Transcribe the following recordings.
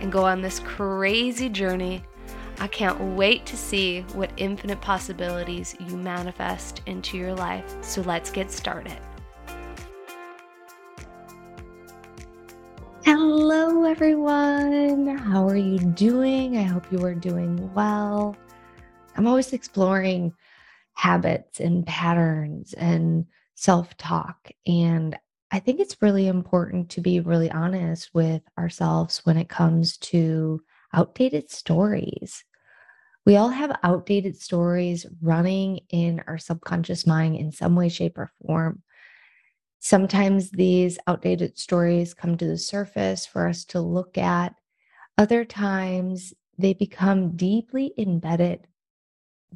and go on this crazy journey. I can't wait to see what infinite possibilities you manifest into your life. So let's get started. Hello, everyone. How are you doing? I hope you are doing well. I'm always exploring habits and patterns and self talk. And I think it's really important to be really honest with ourselves when it comes to outdated stories. We all have outdated stories running in our subconscious mind in some way, shape, or form. Sometimes these outdated stories come to the surface for us to look at. Other times they become deeply embedded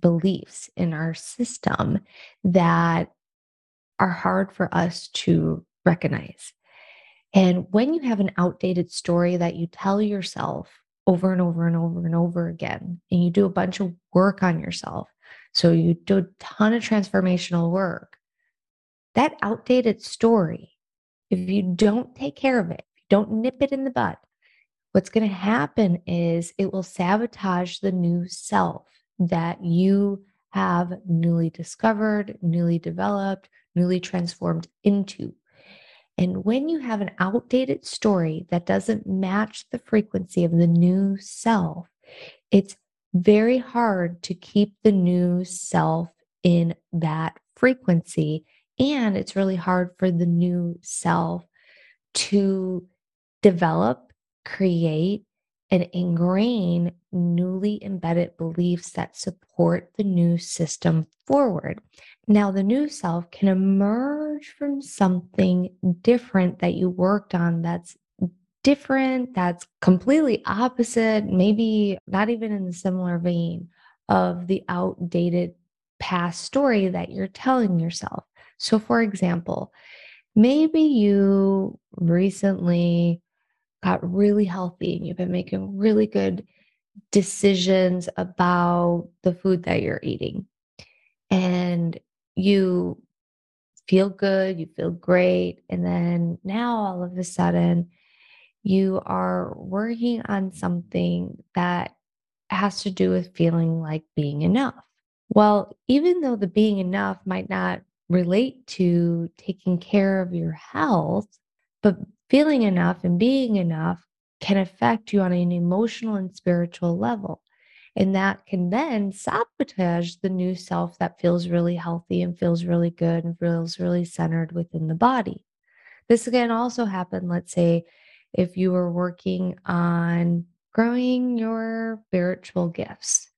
beliefs in our system that are hard for us to recognize. And when you have an outdated story that you tell yourself over and over and over and over again, and you do a bunch of work on yourself, so you do a ton of transformational work, that outdated story, if you don't take care of it, don't nip it in the bud, what's going to happen is it will sabotage the new self that you have newly discovered, newly developed, newly transformed into. And when you have an outdated story that doesn't match the frequency of the new self, it's very hard to keep the new self in that frequency. And it's really hard for the new self to develop, create, and ingrain newly embedded beliefs that support the new system forward. Now, the new self can emerge from something different that you worked on that's different, that's completely opposite, maybe not even in the similar vein of the outdated past story that you're telling yourself. So, for example, maybe you recently got really healthy and you've been making really good decisions about the food that you're eating. And you feel good, you feel great. And then now all of a sudden, you are working on something that has to do with feeling like being enough. Well, even though the being enough might not relate to taking care of your health, but feeling enough and being enough can affect you on an emotional and spiritual level. And that can then sabotage the new self that feels really healthy and feels really good and feels really centered within the body. This can also happen, let's say, if you were working on growing your spiritual gifts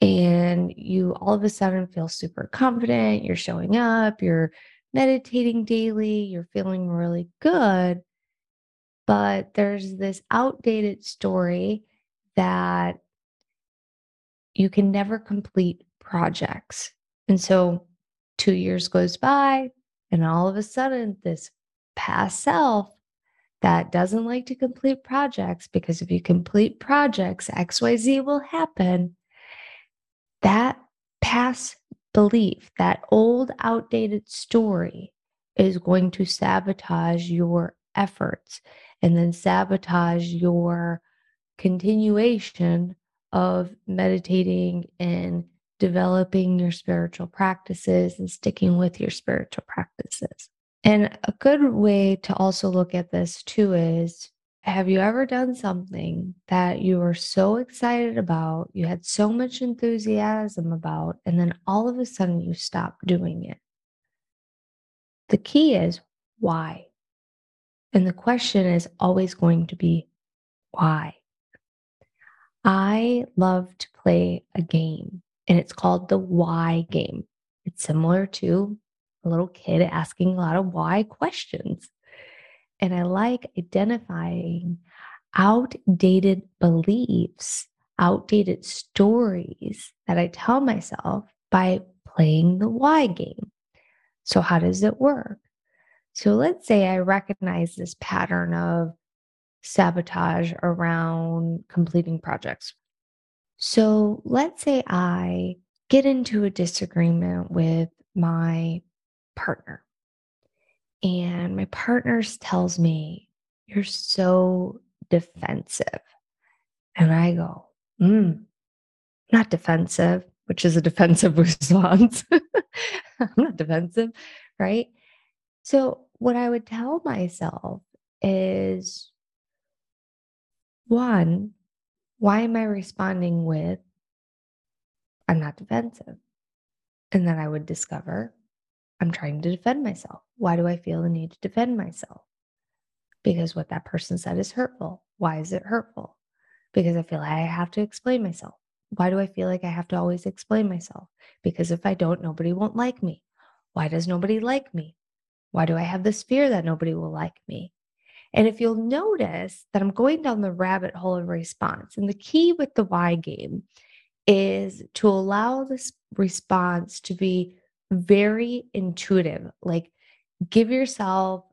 and you all of a sudden feel super confident, you're showing up, you're meditating daily, you're feeling really good. But there's this outdated story that you can never complete projects. And so two years goes by, and all of a sudden, this past self that doesn't like to complete projects, because if you complete projects, XYZ will happen. That past belief, that old outdated story is going to sabotage your efforts and then sabotage your continuation of meditating and developing your spiritual practices and sticking with your spiritual practices. And a good way to also look at this too is have you ever done something that you were so excited about, you had so much enthusiasm about, and then all of a sudden you stop doing it? The key is why? And the question is always going to be why? I love to play a game, and it's called the why game. It's similar to a little kid asking a lot of why questions. And I like identifying outdated beliefs, outdated stories that I tell myself by playing the why game. So, how does it work? So, let's say I recognize this pattern of sabotage around completing projects. So, let's say I get into a disagreement with my partner, and my partner tells me, You're so defensive. And I go, mm, not defensive, which is a defensive response. I'm not defensive, right? So, what I would tell myself is one, why am I responding with, I'm not defensive? And then I would discover, I'm trying to defend myself. Why do I feel the need to defend myself? because what that person said is hurtful. Why is it hurtful? Because I feel like I have to explain myself. Why do I feel like I have to always explain myself? Because if I don't, nobody won't like me. Why does nobody like me? Why do I have this fear that nobody will like me? And if you'll notice that I'm going down the rabbit hole of response, and the key with the why game is to allow this response to be very intuitive. Like give yourself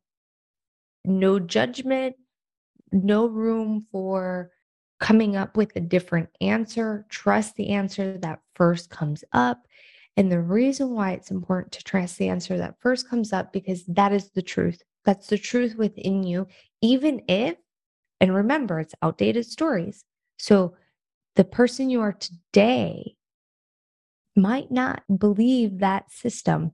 no judgment, no room for coming up with a different answer. Trust the answer that first comes up. And the reason why it's important to trust the answer that first comes up because that is the truth. That's the truth within you, even if, and remember, it's outdated stories. So the person you are today might not believe that system,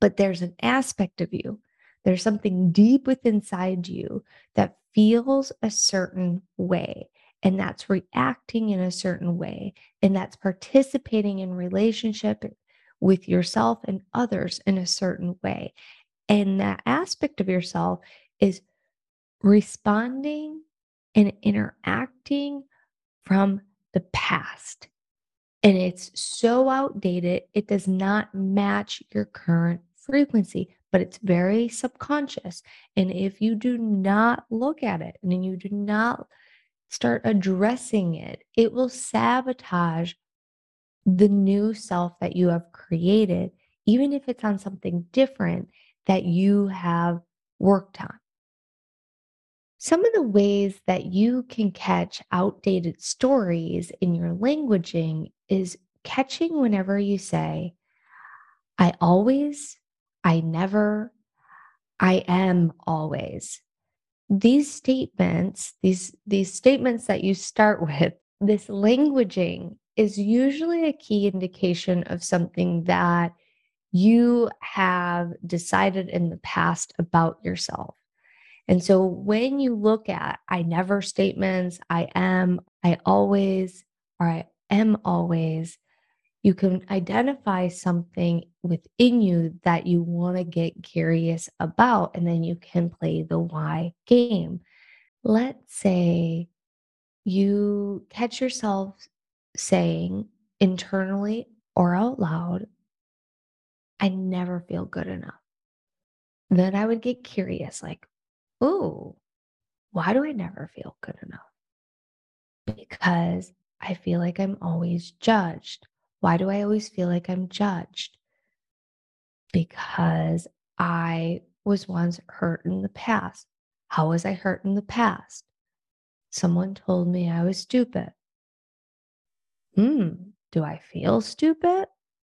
but there's an aspect of you there's something deep within inside you that feels a certain way and that's reacting in a certain way and that's participating in relationship with yourself and others in a certain way and that aspect of yourself is responding and interacting from the past and it's so outdated it does not match your current frequency but it's very subconscious. And if you do not look at it and you do not start addressing it, it will sabotage the new self that you have created, even if it's on something different that you have worked on. Some of the ways that you can catch outdated stories in your languaging is catching whenever you say, I always I never, I am always. These statements, these these statements that you start with, this languaging is usually a key indication of something that you have decided in the past about yourself. And so when you look at I never statements, I am, I always, or I am always, you can identify something within you that you want to get curious about, and then you can play the why game. Let's say you catch yourself saying internally or out loud, I never feel good enough. Then I would get curious, like, oh, why do I never feel good enough? Because I feel like I'm always judged. Why do I always feel like I'm judged? Because I was once hurt in the past. How was I hurt in the past? Someone told me I was stupid. Hmm, do I feel stupid?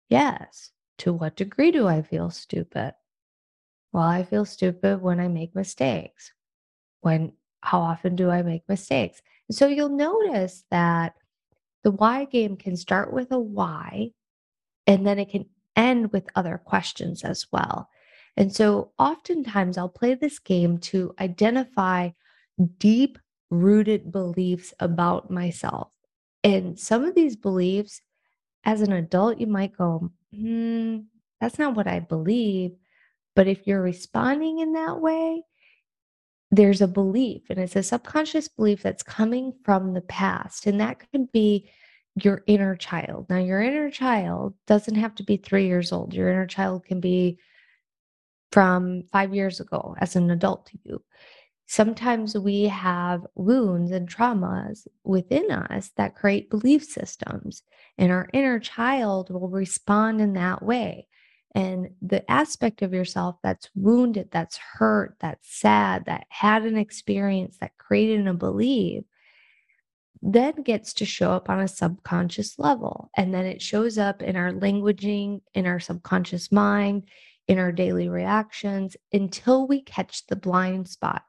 Yes. To what degree do I feel stupid? Well, I feel stupid when I make mistakes. When how often do I make mistakes? And so you'll notice that the why game can start with a why, and then it can end with other questions as well. And so oftentimes I'll play this game to identify deep rooted beliefs about myself. And some of these beliefs, as an adult, you might go, hmm, that's not what I believe. But if you're responding in that way, there's a belief and it's a subconscious belief that's coming from the past and that could be your inner child now your inner child doesn't have to be three years old your inner child can be from five years ago as an adult to you Sometimes we have wounds and traumas within us that create belief systems, and our inner child will respond in that way. And the aspect of yourself that's wounded, that's hurt, that's sad, that had an experience that created a belief, then gets to show up on a subconscious level. And then it shows up in our languaging, in our subconscious mind, in our daily reactions until we catch the blind spot.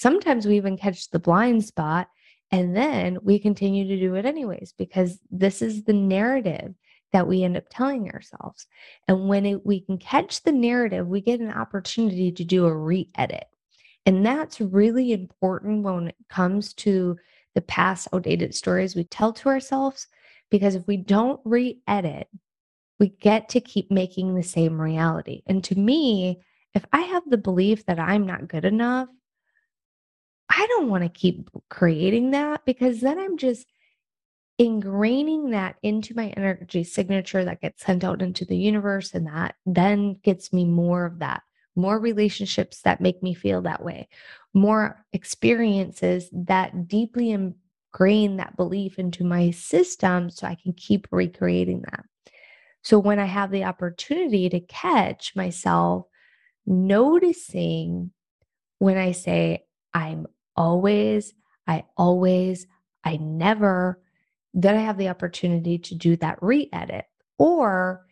Sometimes we even catch the blind spot and then we continue to do it anyways because this is the narrative that we end up telling ourselves. And when it, we can catch the narrative, we get an opportunity to do a re edit. And that's really important when it comes to the past outdated stories we tell to ourselves. Because if we don't re edit, we get to keep making the same reality. And to me, if I have the belief that I'm not good enough, I don't want to keep creating that because then I'm just ingraining that into my energy signature that gets sent out into the universe. And that then gets me more of that, more relationships that make me feel that way, more experiences that deeply ingrain that belief into my system so I can keep recreating that. So when I have the opportunity to catch myself noticing when I say, I'm always, I always, I never, then I have the opportunity to do that re edit. Or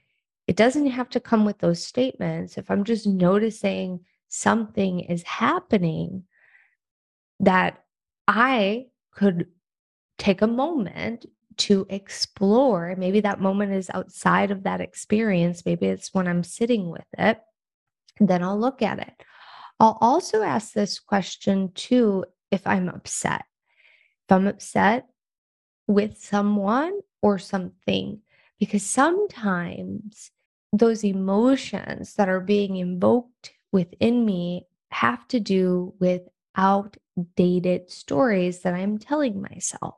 it doesn't have to come with those statements. If I'm just noticing something is happening that I could take a moment to explore. Maybe that moment is outside of that experience. Maybe it's when I'm sitting with it. Then I'll look at it. I'll also ask this question too if I'm upset. If I'm upset with someone or something, because sometimes those emotions that are being invoked within me have to do with outdated stories that I'm telling myself.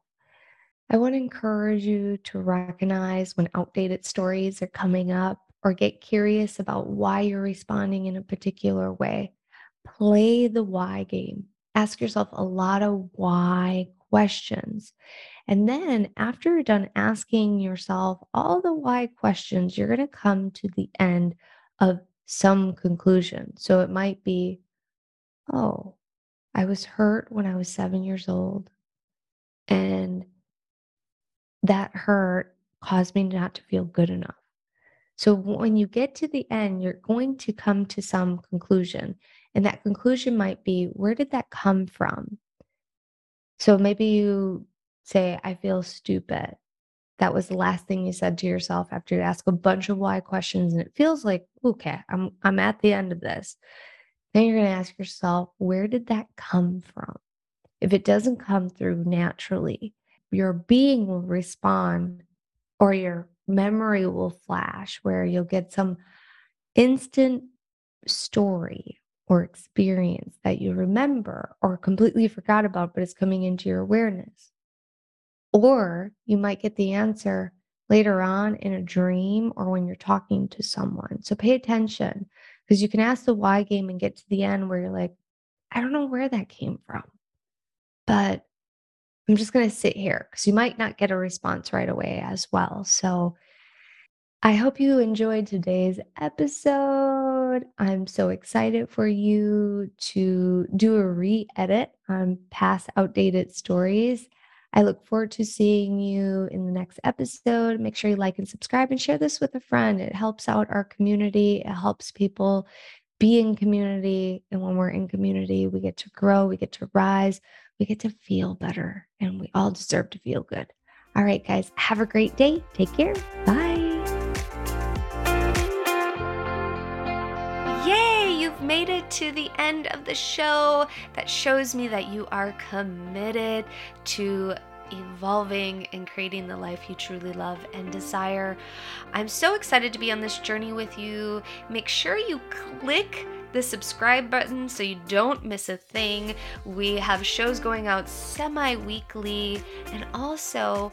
I want to encourage you to recognize when outdated stories are coming up or get curious about why you're responding in a particular way. Play the why game. Ask yourself a lot of why questions. And then, after you're done asking yourself all the why questions, you're going to come to the end of some conclusion. So it might be, oh, I was hurt when I was seven years old. And that hurt caused me not to feel good enough. So when you get to the end, you're going to come to some conclusion. And that conclusion might be where did that come from? So maybe you say, I feel stupid. That was the last thing you said to yourself after you ask a bunch of why questions. And it feels like, okay, I'm I'm at the end of this. Then you're going to ask yourself, where did that come from? If it doesn't come through naturally, your being will respond or your memory will flash where you'll get some instant story or experience that you remember or completely forgot about, but it's coming into your awareness. Or you might get the answer later on in a dream or when you're talking to someone. So pay attention because you can ask the why game and get to the end where you're like, I don't know where that came from, but I'm just going to sit here because you might not get a response right away as well. So I hope you enjoyed today's episode. I'm so excited for you to do a re edit on past outdated stories. I look forward to seeing you in the next episode. Make sure you like and subscribe and share this with a friend. It helps out our community, it helps people be in community. And when we're in community, we get to grow, we get to rise, we get to feel better, and we all deserve to feel good. All right, guys, have a great day. Take care. Bye. Made it to the end of the show. That shows me that you are committed to evolving and creating the life you truly love and desire. I'm so excited to be on this journey with you. Make sure you click the subscribe button so you don't miss a thing. We have shows going out semi weekly, and also